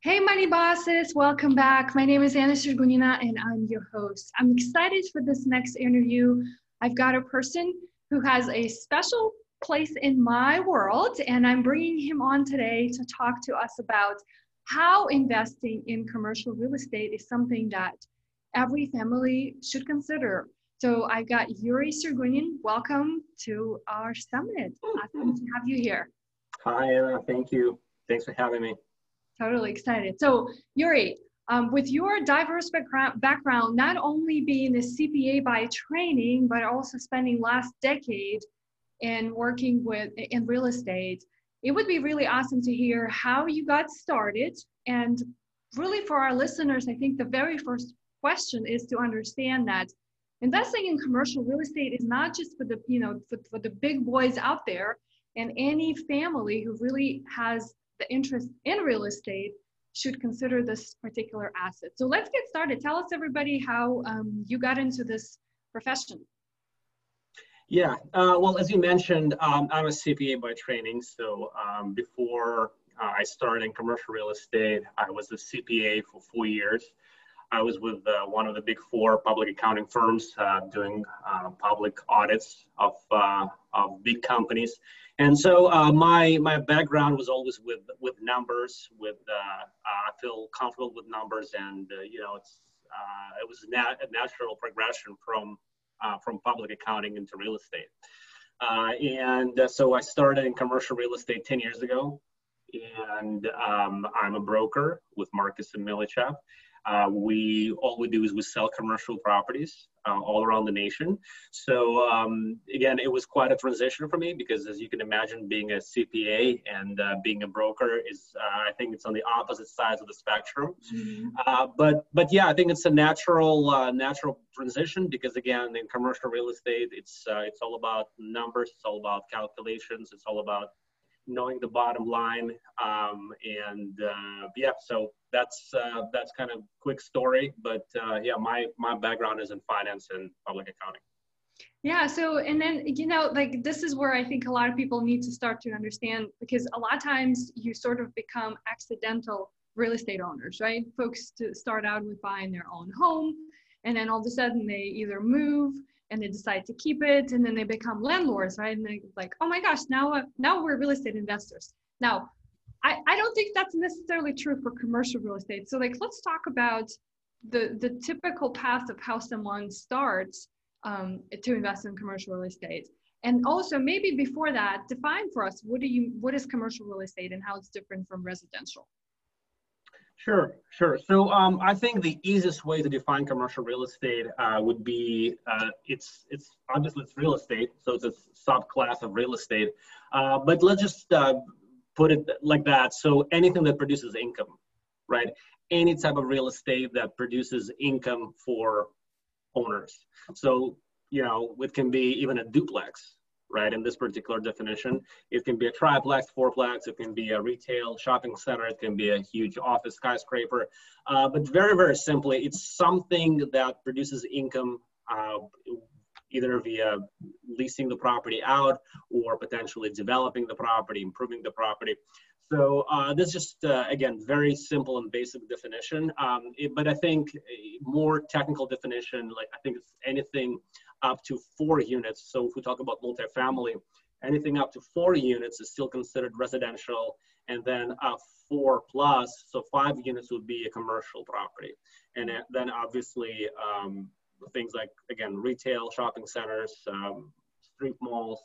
Hey, money bosses, welcome back. My name is Anna Sergunina and I'm your host. I'm excited for this next interview. I've got a person who has a special place in my world, and I'm bringing him on today to talk to us about how investing in commercial real estate is something that every family should consider. So I've got Yuri Sergunin. Welcome to our summit. Awesome to have you here. Hi, Anna. Thank you. Thanks for having me. Totally excited. So, Yuri, um, with your diverse background, not only being a CPA by training, but also spending last decade in working with in real estate, it would be really awesome to hear how you got started. And really, for our listeners, I think the very first question is to understand that investing in commercial real estate is not just for the you know for, for the big boys out there and any family who really has the interest in real estate should consider this particular asset. So let's get started. Tell us everybody how um, you got into this profession. Yeah, uh, well, as you mentioned, um, I'm a CPA by training. So um, before uh, I started in commercial real estate, I was a CPA for four years. I was with uh, one of the big four public accounting firms uh, doing uh, public audits of, uh, of big companies. And so uh, my my background was always with with numbers. With uh, I feel comfortable with numbers, and you know it's it was nat- a natural progression from from public accounting into real estate. And so I started in commercial real estate ten years ago, and um, I'm a broker with Marcus and Millichap. Uh, we all we do is we sell commercial properties uh, all around the nation. So um, again, it was quite a transition for me because, as you can imagine, being a CPA and uh, being a broker is uh, I think it's on the opposite sides of the spectrum. Mm-hmm. Uh, but but yeah, I think it's a natural uh, natural transition because again, in commercial real estate, it's it's all about numbers, it's all about calculations, it's all about knowing the bottom line. Um, and uh, yeah, so that's uh, that's kind of quick story. But uh, yeah, my my background is in finance and public accounting. Yeah. So and then you know like this is where I think a lot of people need to start to understand because a lot of times you sort of become accidental real estate owners, right? Folks to start out with buying their own home, and then all of a sudden they either move and they decide to keep it and then they become landlords right? And they like oh my gosh now uh, now we're real estate investors. Now I, I don't think that's necessarily true for commercial real estate. So like let's talk about the the typical path of how someone starts um, to invest in commercial real estate. And also maybe before that define for us what do you what is commercial real estate and how it's different from residential Sure, sure. So um, I think the easiest way to define commercial real estate uh, would be uh, it's it's obviously it's real estate, so it's a subclass of real estate. Uh, but let's just uh, put it like that. So anything that produces income, right? Any type of real estate that produces income for owners. So you know it can be even a duplex, right? In this particular definition, it can be a triplex, fourplex, it can be a retail shopping center, it can be a huge office skyscraper. Uh, but very, very simply, it's something that produces income uh, either via leasing the property out or potentially developing the property, improving the property. So uh, this is just, uh, again, very simple and basic definition. Um, it, but I think more technical definition, like I think it's anything up to four units. So if we talk about multifamily, anything up to four units is still considered residential. And then uh, four plus, so five units would be a commercial property. And then obviously um, things like, again, retail, shopping centers, um, street malls,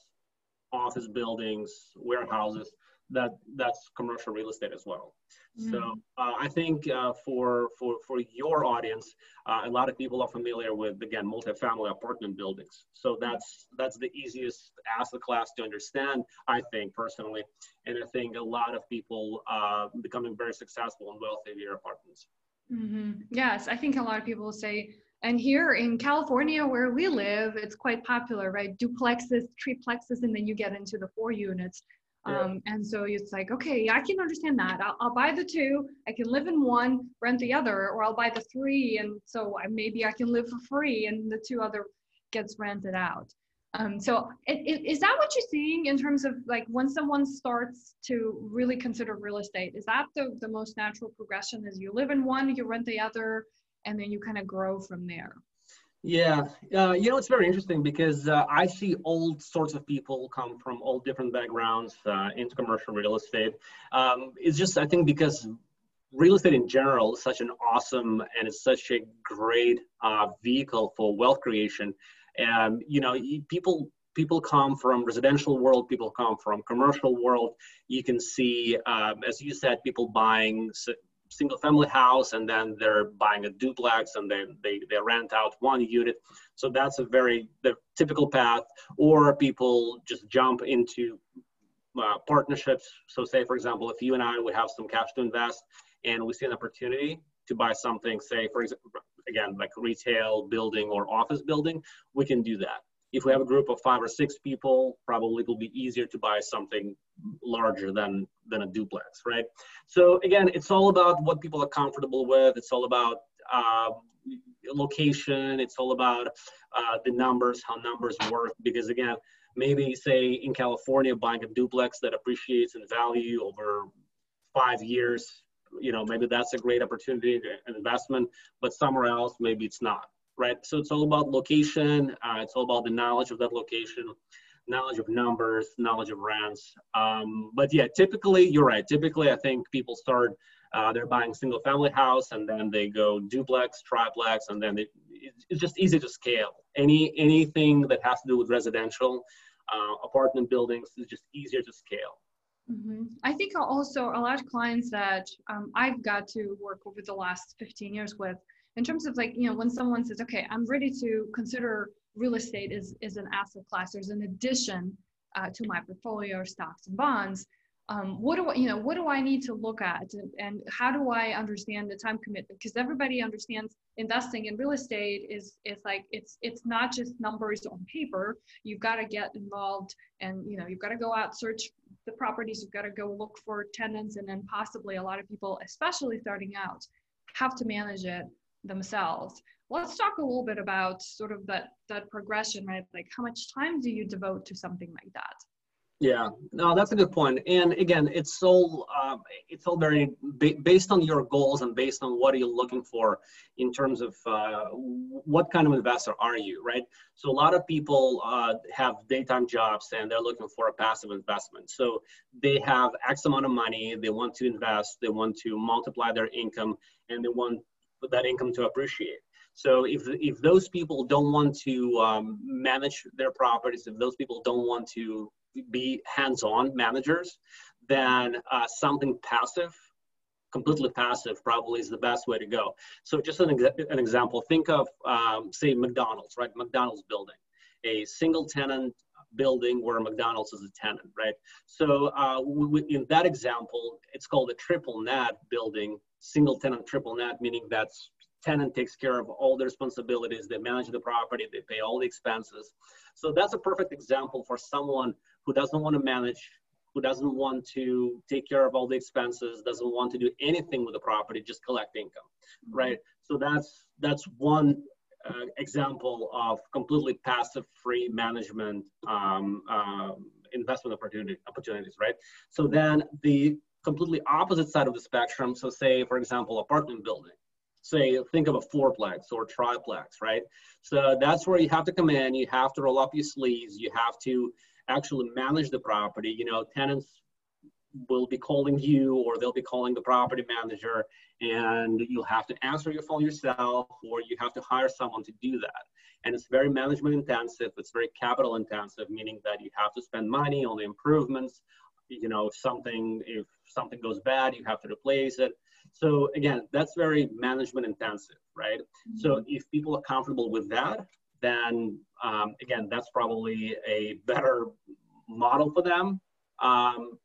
office buildings, warehouses, that that's commercial real estate as well. Mm. So uh, I think uh, for for for your audience, uh, a lot of people are familiar with again multifamily apartment buildings. So that's that's the easiest asset class to understand, I think personally, and I think a lot of people uh, becoming very successful and wealthy via apartments. Mm-hmm. Yes, I think a lot of people say. And here in California, where we live, it's quite popular, right? Duplexes, triplexes, and then you get into the four units. Um, and so it's like, okay, I can understand that. I'll, I'll, buy the two. I can live in one, rent the other, or I'll buy the three, and so I, maybe I can live for free, and the two other gets rented out. Um, so is that what you're seeing in terms of like when someone starts to really consider real estate? Is that the, the most natural progression? Is you live in one, you rent the other, and then you kind of grow from there? Yeah, uh, you know, it's very interesting because uh, I see all sorts of people come from all different backgrounds uh, into commercial real estate. Um, it's just, I think, because real estate in general is such an awesome and it's such a great uh, vehicle for wealth creation. And, you know, people people come from residential world people come from commercial world you can see um, as you said people buying single family house and then they're buying a duplex and then they, they rent out one unit. So that's a very the typical path. Or people just jump into uh, partnerships. So say, for example, if you and I would have some cash to invest and we see an opportunity to buy something, say, for example, again, like retail building or office building, we can do that. If we have a group of five or six people, probably it'll be easier to buy something larger than than a duplex, right? So again, it's all about what people are comfortable with. It's all about uh, location. It's all about uh, the numbers, how numbers work. Because again, maybe say in California, buying a duplex that appreciates in value over five years, you know, maybe that's a great opportunity, an investment. But somewhere else, maybe it's not right? So it's all about location. Uh, it's all about the knowledge of that location, knowledge of numbers, knowledge of rents. Um, but yeah, typically, you're right. Typically, I think people start, uh, they're buying single family house and then they go duplex, triplex, and then it's just easy to scale. Any Anything that has to do with residential uh, apartment buildings is just easier to scale. Mm-hmm. I think also a lot of clients that um, I've got to work over the last 15 years with, in terms of like you know when someone says okay i'm ready to consider real estate is is an asset class there's an addition uh, to my portfolio of stocks and bonds um, what do I, you know what do i need to look at? And, and how do i understand the time commitment? Because everybody understands investing in real estate is is like it's it's not just numbers on paper. You've got to get involved and you know you've got to go out search the properties. You've got to go look for tenants and then possibly a lot of people especially starting out have to manage it themselves. Let's talk a little bit about sort of that that progression, right? Like how much time do you devote to something like that? Yeah, no, that's a good point. And again, it's all um, it's all very ba- based on your goals and based on what are you looking for in terms of uh, what kind of investor are you, right? So a lot of people uh, have daytime jobs and they're looking for a passive investment. So they have X amount of money, they want to invest, they want to multiply their income, and they want that income to appreciate. So if, if those people don't want to um, manage their properties, if those people don't want to be hands-on managers, then uh, something passive, completely passive probably is the best way to go. So just an, ex an example, think of um, say McDonald's, right? McDonald's building, a single tenant building where McDonald's is a tenant, right? So uh, in that example, it's called a triple net building single tenant triple net, meaning that tenant takes care of all the responsibilities, they manage the property, they pay all the expenses. So that's a perfect example for someone who doesn't want to manage, who doesn't want to take care of all the expenses, doesn't want to do anything with the property, just collect income, mm-hmm. right? So that's that's one uh, example of completely passive free management um, uh, investment opportunity, opportunities, right? So then the completely opposite side of the spectrum. So say, for example, apartment building. Say, think of a fourplex or triplex, right? So that's where you have to come in, you have to roll up your sleeves, you have to actually manage the property. You know, tenants will be calling you or they'll be calling the property manager and you'll have to answer your phone yourself or you have to hire someone to do that. And it's very management intensive. It's very capital intensive meaning that you have to spend money on the improvements. You know if something if something goes bad you have to replace it. So again that's very management intensive right? Mm-hmm. so if people are comfortable with that then um, again that's probably a better model for them. Um,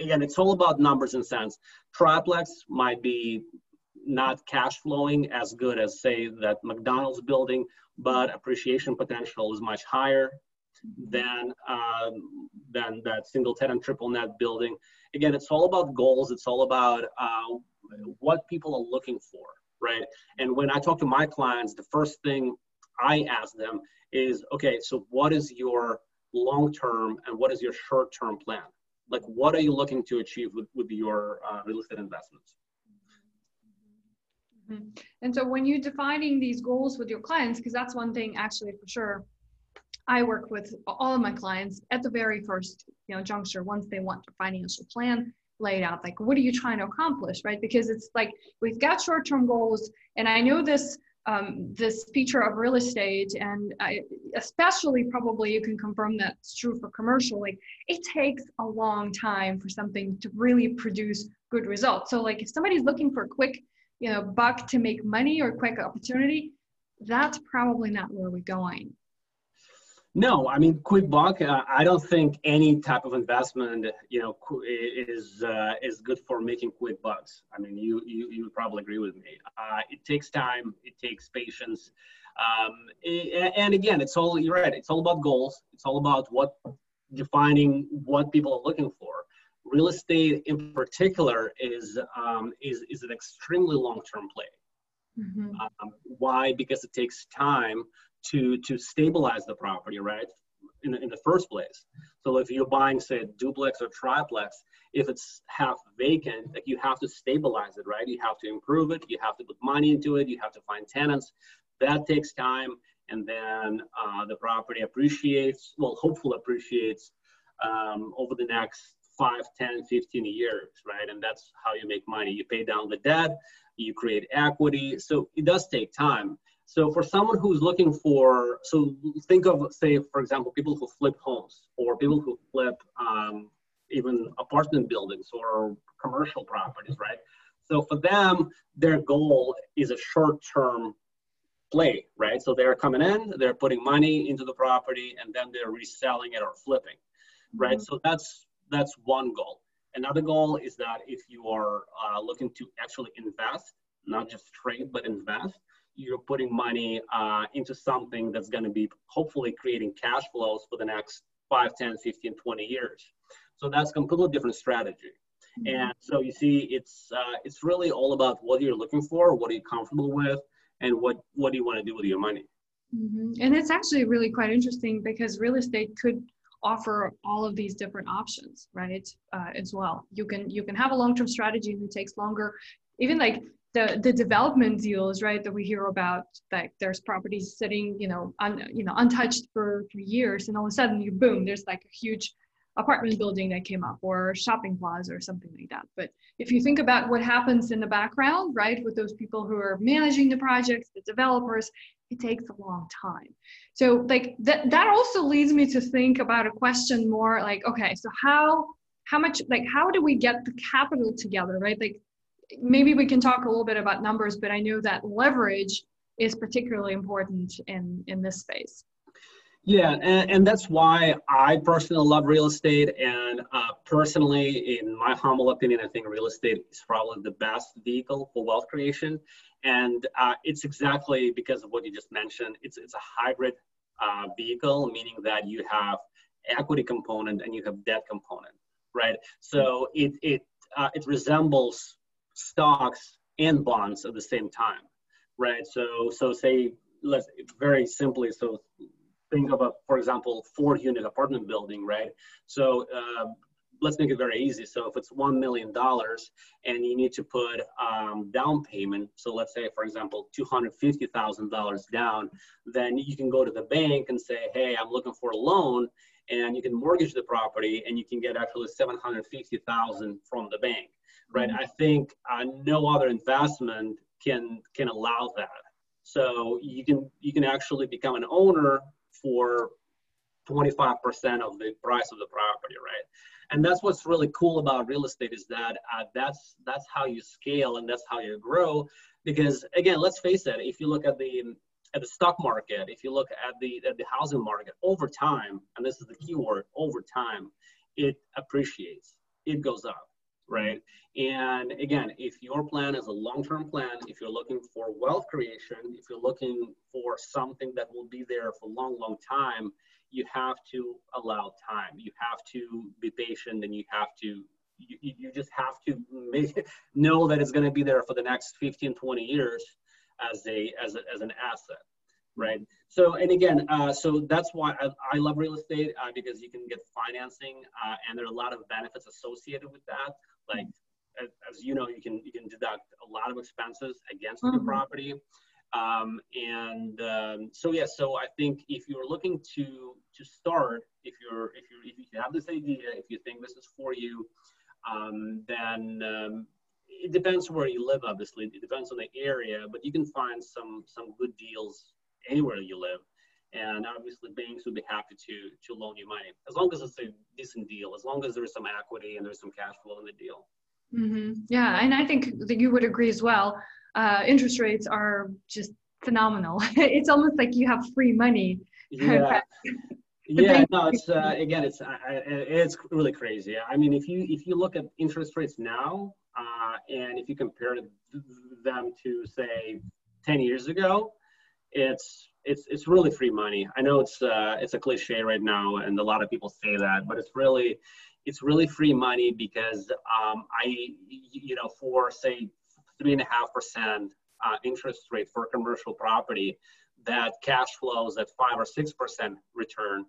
again it's all about numbers and cents triplex might be not cash flowing as good as say that mcdonald's building but appreciation potential is much higher than um, than that single tenant triple net building. Again, it's all about goals. It's all about uh, what people are looking for, right? And when I talk to my clients, the first thing I ask them is, okay, so what is your long-term and what is your short-term plan? Like, what are you looking to achieve with, with your uh, real estate investments? Mm-hmm. And so when you're defining these goals with your clients, because that's one thing actually for sure, I work with all of my clients at the very first, you know, juncture once they want their financial plan laid out. Like, what are you trying to accomplish, right? Because it's like we've got short-term goals, and I know this um, this feature of real estate, and I, especially probably you can confirm that's true for commercial. Like, it takes a long time for something to really produce good results. So, like, if somebody's looking for a quick you know buck to make money or quick opportunity that's probably not where we're going no i mean quick buck uh, i don't think any type of investment you know is uh, is good for making quick bucks i mean you you, you would probably agree with me uh, it takes time it takes patience um, and again it's all you're right it's all about goals it's all about what defining what people are looking for real estate in particular is um, is, is an extremely long-term play. Mm-hmm. Um, why? Because it takes time to to stabilize the property, right? In, in the first place. So if you're buying, say, a duplex or triplex, if it's half vacant, like you have to stabilize it, right? You have to improve it. You have to put money into it. You have to find tenants. That takes time, and then uh, the property appreciates. Well, hopefully appreciates um, over the next 5, 10, 15 years, right? And that's how you make money. You pay down the debt, you create equity. So it does take time. So for someone who's looking for, so think of, say, for example, people who flip homes or people who flip um, even apartment buildings or commercial properties, right? So for them, their goal is a short-term play, right? So they're coming in, they're putting money into the property, and then they're reselling it or flipping, right? Mm-hmm. So that's that's one goal. Another goal is that if you are uh, looking to actually invest, not just trade, but invest, you're putting money uh, into something that's going to be hopefully creating cash flows for the next 5, 10, 15, 20 years. So that's a completely different strategy. Mm-hmm. And so you see, it's uh, it's really all about what you're looking for, what are you comfortable with, and what what do you want to do with your money. Mm-hmm. And it's actually really quite interesting because real estate could offer all of these different options right uh, as well you can you can have a long-term strategy and it takes longer even like the the development deals right that we hear about like there's properties sitting you know un, you know untouched for, years and all of a sudden you boom there's like a huge apartment building that came up or shopping plaza or something like that. But if you think about what happens in the background right with those people who are managing the projects the developers it takes a long time. So like that that also leads me to think about a question more like okay so how how much like how do we get the capital together right? Like maybe we can talk a little bit about numbers but i know that leverage is particularly important in in this space yeah, and, and, that's why I personally love real estate. And uh, personally, in my humble opinion, I think real estate is probably the best vehicle for wealth creation. And uh, it's exactly because of what you just mentioned. It's it's a hybrid uh, vehicle, meaning that you have equity component and you have debt component, right? So it it uh, it resembles stocks and bonds at the same time, right? So so say let's very simply so think of a for example four unit apartment building, right? So uh, let's make it very easy. So if it's $1 million and you need to put um, down payment, so let's say, for example, $250,000 down, then you can go to the bank and say, hey, I'm looking for a loan and you can mortgage the property and you can get actually 750,000 from the bank, right? Mm-hmm. I think uh, no other investment can, can allow that. So you can, you can actually become an owner for 25% of the price of the property, right? and that's what's really cool about real estate is that uh, that's that's how you scale and that's how you grow because again let's face it if you look at the at the stock market if you look at the at the housing market over time and this is the key word over time it appreciates it goes up right and again if your plan is a long-term plan if you're looking for wealth creation if you're looking for something that will be there for a long long time you have to allow time. You have to be patient and you have to, you, you just have to make, know that it's going to be there for the next 15, 20 years as a, as, a, as an asset. right? So, and again, uh, so that's why I, I love real estate uh, because you can get financing, uh, and there are a lot of benefits associated with that. Like, as, as, you know, you can you can deduct a lot of expenses against mm-hmm. the property, um, and um, so yeah. So I think if you're looking to to start, if you're if you if you have this idea, if you think this is for you, um, then um, it depends where you live. Obviously, it depends on the area, but you can find some some good deals anywhere you live. And obviously, banks would be happy to to loan you money as long as it's a decent deal, as long as there's some equity and there's some cash flow in the deal. Mm-hmm. Yeah, and I think that you would agree as well. Uh, interest rates are just phenomenal. it's almost like you have free money. Yeah. yeah, no, it's uh, again, it's uh, it's really crazy. I mean, if you if you look at interest rates now, uh, and if you compare them to say 10 years ago, it's it's it's really free money. I know it's uh, it's a cliche right now, and a lot of people say that, but it's really it's really free money because um, I you know for say three and a half percent uh, interest rate for commercial property, that cash flows at five or six percent return.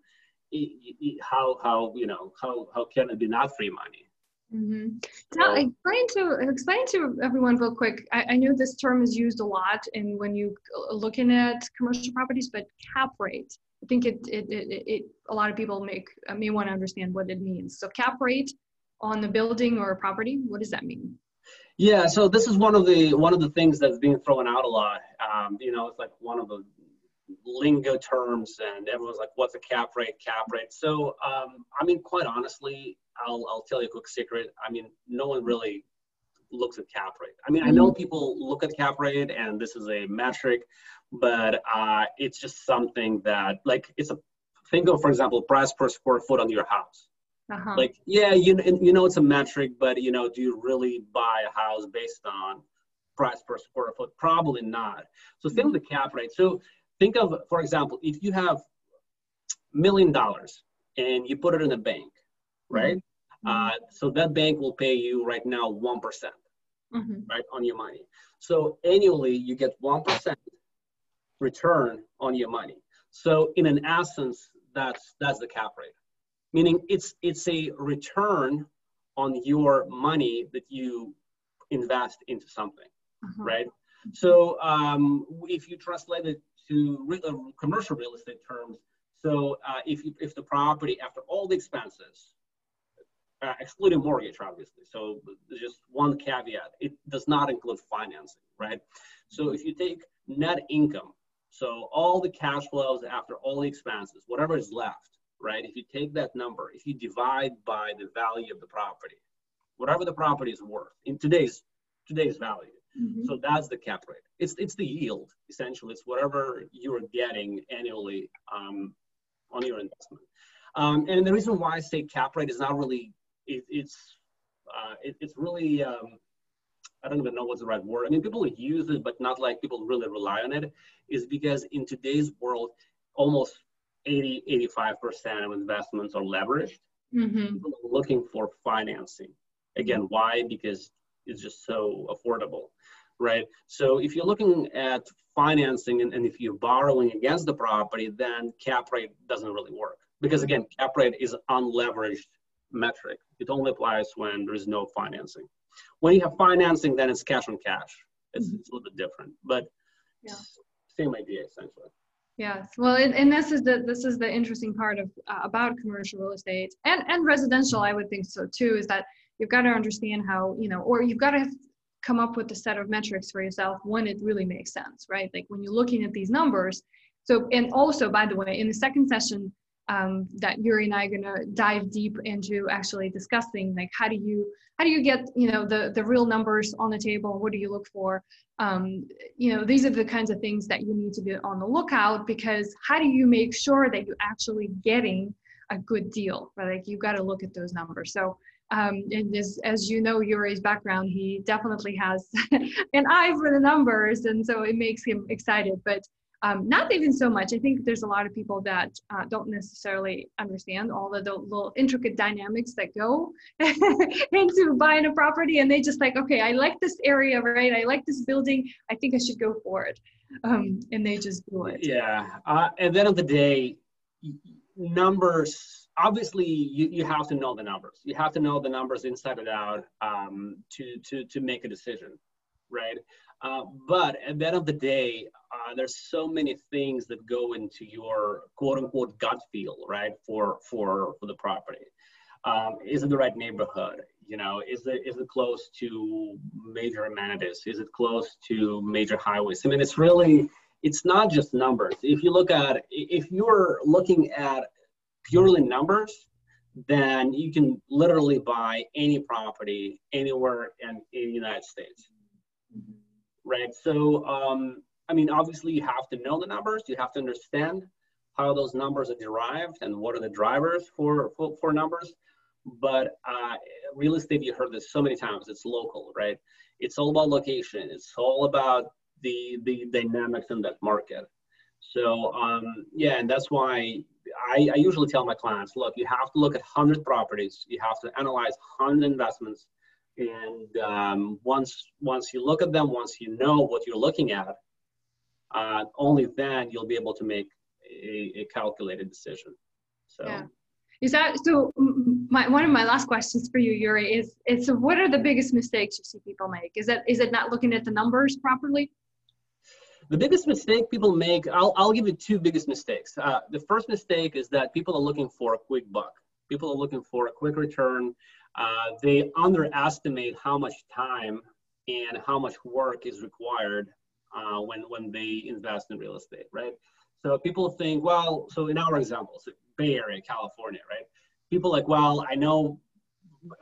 How how you know how how can it be not free money? Mm-hmm. Now, explain to explain to everyone real quick. I, I, know this term is used a lot, and when you looking at commercial properties, but cap rate. I think it it, it, it a lot of people make uh, may want to understand what it means. So cap rate on the building or a property. What does that mean? Yeah, so this is one of the one of the things that's being thrown out a lot. Um, you know, it's like one of the lingo terms, and everyone's like, "What's a cap rate? Cap rate?" So, um, I mean, quite honestly, I'll, I'll tell you a quick secret. I mean, no one really looks at cap rate. I mean, I know mm-hmm. people look at cap rate and this is a metric, but uh, it's just something that, like, it's a think of, for example, price per square foot on your house. Uh-huh. Like, yeah, you, you know, it's a metric, but, you know, do you really buy a house based on price per square foot? Probably not. So, same with the cap rate. So, think of, for example, if you have million dollars and you put it in a bank, right? Mm-hmm. Uh, so that bank will pay you right now 1%, percent mm hmm right, on your money. So annually, you get 1% return on your money. So in an essence, that's that's the cap rate, meaning it's it's a return on your money that you invest into something, uh-huh. right? So um, if you translate it to re- uh, commercial real estate terms, so uh, if you, if the property after all the expenses uh, excluding mortgage, obviously. So just one caveat, it does not include financing, right? So if you take net income, so all the cash flows after all the expenses, whatever is left, right? If you take that number, if you divide by the value of the property, whatever the property is worth in today's today's value. Mm-hmm. So that's the cap rate. It's it's the yield essentially. It's whatever you are getting annually um, on your investment. Um, and the reason why I say cap rate is not really it's uh, it, it's really um, I don't even know what's the right word. I mean, people use it, but not like people really rely on it. Is because in today's world, almost 80, 85 percent of investments are leveraged. Mm-hmm. People are looking for financing. Again, why? Because it's just so affordable, right? So if you're looking at financing and, and if you're borrowing against the property, then cap rate doesn't really work because again, cap rate is unleveraged metric. It only applies when there is no financing. When you have financing, then it's cash on cash. It's, mm-hmm. it's a little bit different, but yeah. same idea essentially. Yes, well, and, and this is the this is the interesting part of uh, about commercial real estate and and residential. I would think so too. Is that you've got to understand how you know, or you've got to come up with a set of metrics for yourself when it really makes sense, right? Like when you're looking at these numbers. So, and also, by the way, in the second session, um, that Yuri and I are gonna dive deep into actually discussing like how do you how do you get you know the the real numbers on the table? What do you look for? Um, you know these are the kinds of things that you need to be on the lookout because how do you make sure that you're actually getting a good deal right? Like you've got to look at those numbers. So um, and as, as you know Yuri's background he definitely has an eye for the numbers and so it makes him excited. But um, not even so much. I think there's a lot of people that uh, don't necessarily understand all of the little intricate dynamics that go into buying a property, and they just like, okay, I like this area, right? I like this building. I think I should go for it. um, and they just do it. Yeah. Uh, at the end of the day, numbers, obviously you, you have to know the numbers. You have to know the numbers inside and out um, to, to, to make a decision, right? Uh, but at the end of the day, uh, there's so many things that go into your quote unquote gut feel, right, for, for, for the property. Um, is it the right neighborhood? You know, is it is it close to major amenities? Is it close to major highways? I mean, it's really it's not just numbers. If you look at if you're looking at purely numbers, then you can literally buy any property anywhere in, in the United States. Right. So um, I mean, obviously you have to know the numbers. You have to understand how those numbers are derived and what are the drivers for, for, for numbers. But uh, real estate, you heard this so many times, it's local, right? It's all about location. It's all about the, the dynamics in that market. So um, yeah, and that's why I, I usually tell my clients, look, you have to look at 100 properties. You have to analyze 100 investments. And um, once, once you look at them, once you know what you're looking at, uh, only then you'll be able to make a, a calculated decision. So. Yeah. Is that so? My, one of my last questions for you, Yuri, is is so what are the biggest mistakes you see people make? Is that is it not looking at the numbers properly? The biggest mistake people make, I'll, I'll give you two biggest mistakes. Uh, the first mistake is that people are looking for a quick buck. People are looking for a quick return. Uh, they underestimate how much time and how much work is required uh, when, when they invest in real estate, right? So people think, well, so in our examples, Bay Area, California, right? People like, well, I know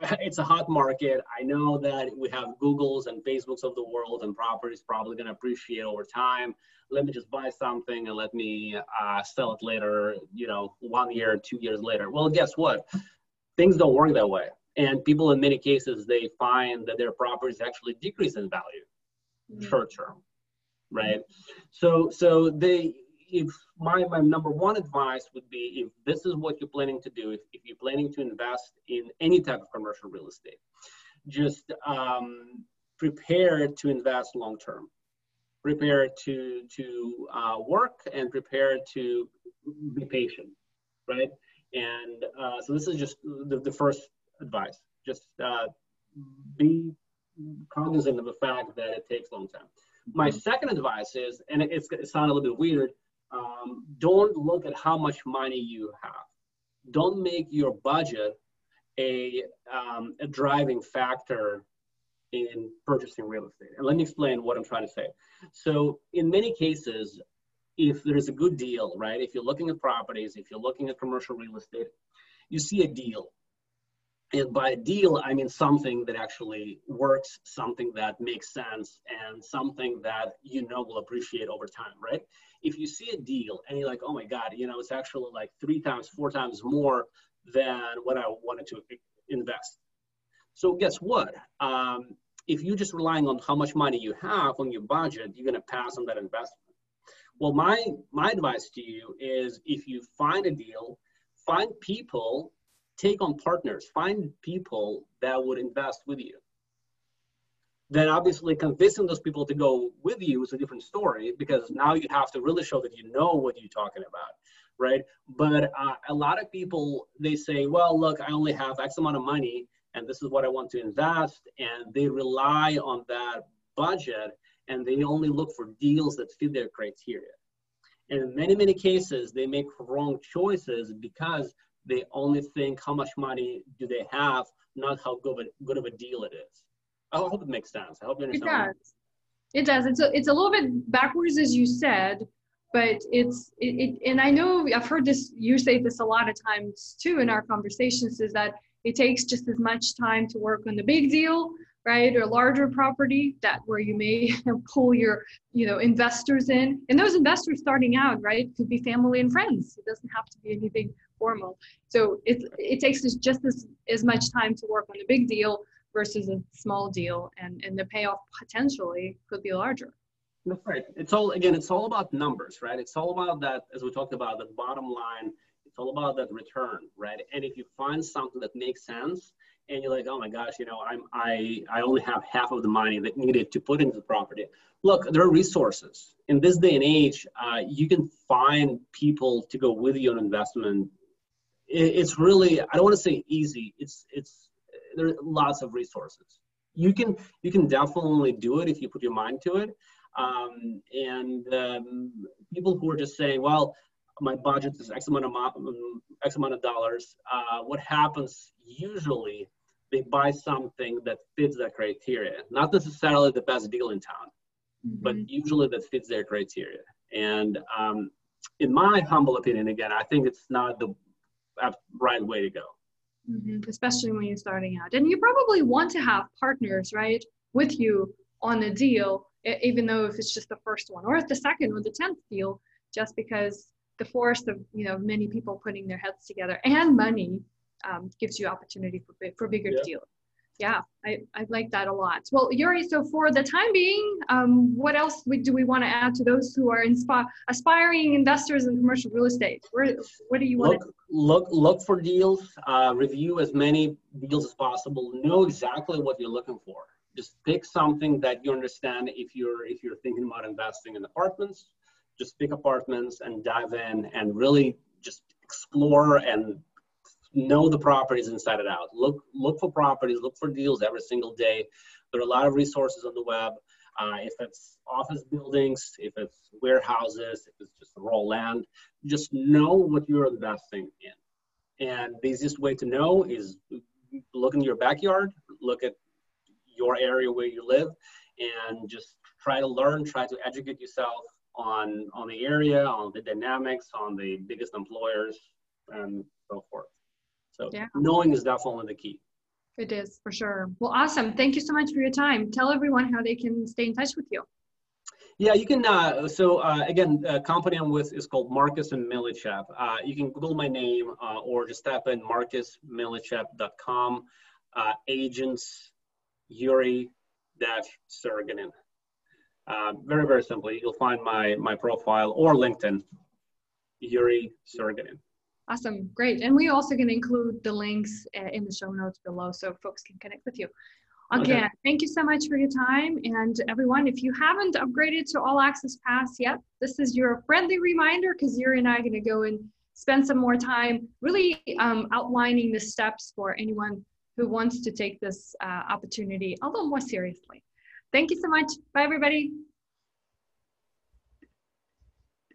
it's a hot market. I know that we have Googles and Facebooks of the world, and properties probably going to appreciate over time. Let me just buy something and let me uh, sell it later. You know, one year, two years later. Well, guess what? Things don't work that way, and people in many cases they find that their properties actually decrease in value, mm-hmm. short term, right? So, so they if my, my number one advice would be if this is what you're planning to do, if, if you're planning to invest in any type of commercial real estate, just um, prepare to invest long term. Prepare to, to uh, work and prepare to be patient, right? And uh, so this is just the, the first advice. Just uh, be cognizant of the fact that it takes a long time. My second advice is, and it's, it sounds a little bit weird, um, don't look at how much money you have. Don't make your budget a, um, a driving factor in purchasing real estate. And let me explain what I'm trying to say. So in many cases, if there's a good deal, right? If you're looking at properties, if you're looking at commercial real estate, you see a deal and by a deal, I mean something that actually works, something that makes sense, and something that you know will appreciate over time, right? If you see a deal and you're like, oh my God, you know, it's actually like three times, four times more than what I wanted to invest. So guess what? Um, if you're just relying on how much money you have on your budget, you're going to pass on that investment. Well, my my advice to you is if you find a deal, find people take on partners, find people that would invest with you. Then obviously convincing those people to go with you is a different story because now you have to really show that you know what you're talking about, right? But uh, a lot of people they say, well, look, I only have X amount of money and this is what I want to invest, and they rely on that budget and they only look for deals that fit their criteria. And in many, many cases, they make wrong choices because they only think how much money do they have, not how good of a, good of a deal it is. I hope it makes sense. I hope you understand. It does. It does. It's a, it's a little bit backwards, as you said, but it's it, it, and I know I've heard this. You say this a lot of times too in our conversations. Is that it takes just as much time to work on the big deal right or larger property that where you may pull your you know investors in and those investors starting out right could be family and friends it doesn't have to be anything formal so it, it takes us just as, as much time to work on a big deal versus a small deal and and the payoff potentially could be larger that's right it's all again it's all about numbers right it's all about that as we talked about the bottom line it's all about that return right and if you find something that makes sense and you're like, oh my gosh, you know, I'm I I only have half of the money that needed to put into the property. Look, there are resources in this day and age. Uh, you can find people to go with you on investment. It, it's really I don't want to say easy. It's it's there are lots of resources. You can you can definitely do it if you put your mind to it. Um, and um, people who are just saying, well, my budget is X amount of, X amount of dollars. Uh, what happens usually they buy something that fits that criteria. Not necessarily the best deal in town, mm-hmm. but usually that fits their criteria. And um, in my humble opinion, again, I think it's not the right way to go. Mm-hmm. Especially when you're starting out. And you probably want to have partners, right, with you on a deal, even though if it's just the first one or the second or the 10th deal, just because the force of, you know, many people putting their heads together and money um, gives you opportunity for, for bigger yeah. deals. Yeah, I, I like that a lot. Well, Yuri, so for the time being, um, what else we, do we want to add to those who are inspi- aspiring investors in commercial real estate? Where, what do you want look, to look look for deals, uh, review as many deals as possible, know exactly what you're looking for. Just pick something that you understand if you're if you're thinking about investing in apartments, just pick apartments and dive in and really just explore and know the properties inside and out. Look, look for properties, look for deals every single day. There are a lot of resources on the web. Uh, if it's office buildings, if it's warehouses, if it's just raw land, just know what you're investing in. And the easiest way to know is look in your backyard, look at your area where you live, and just try to learn, try to educate yourself on on the area, on the dynamics, on the biggest employers, and so forth. So yeah. knowing is definitely the key. It is for sure. Well, awesome. Thank you so much for your time. Tell everyone how they can stay in touch with you. Yeah, you can. Uh, so uh, again, uh, company I'm with is called Marcus and Millichap. Uh, you can Google my name uh, or just type in marcusmillichap.com. Uh, agents Yuri dash. Uh, very very simply, you'll find my my profile or LinkedIn. Yuri Sergunin. Awesome, great. And we also can include the links uh, in the show notes below so folks can connect with you. Again, okay. thank you so much for your time. And everyone, if you haven't upgraded to All Access Pass yet, this is your friendly reminder because Yuri and I are going to go and spend some more time really um, outlining the steps for anyone who wants to take this uh, opportunity a little more seriously. Thank you so much. Bye, everybody.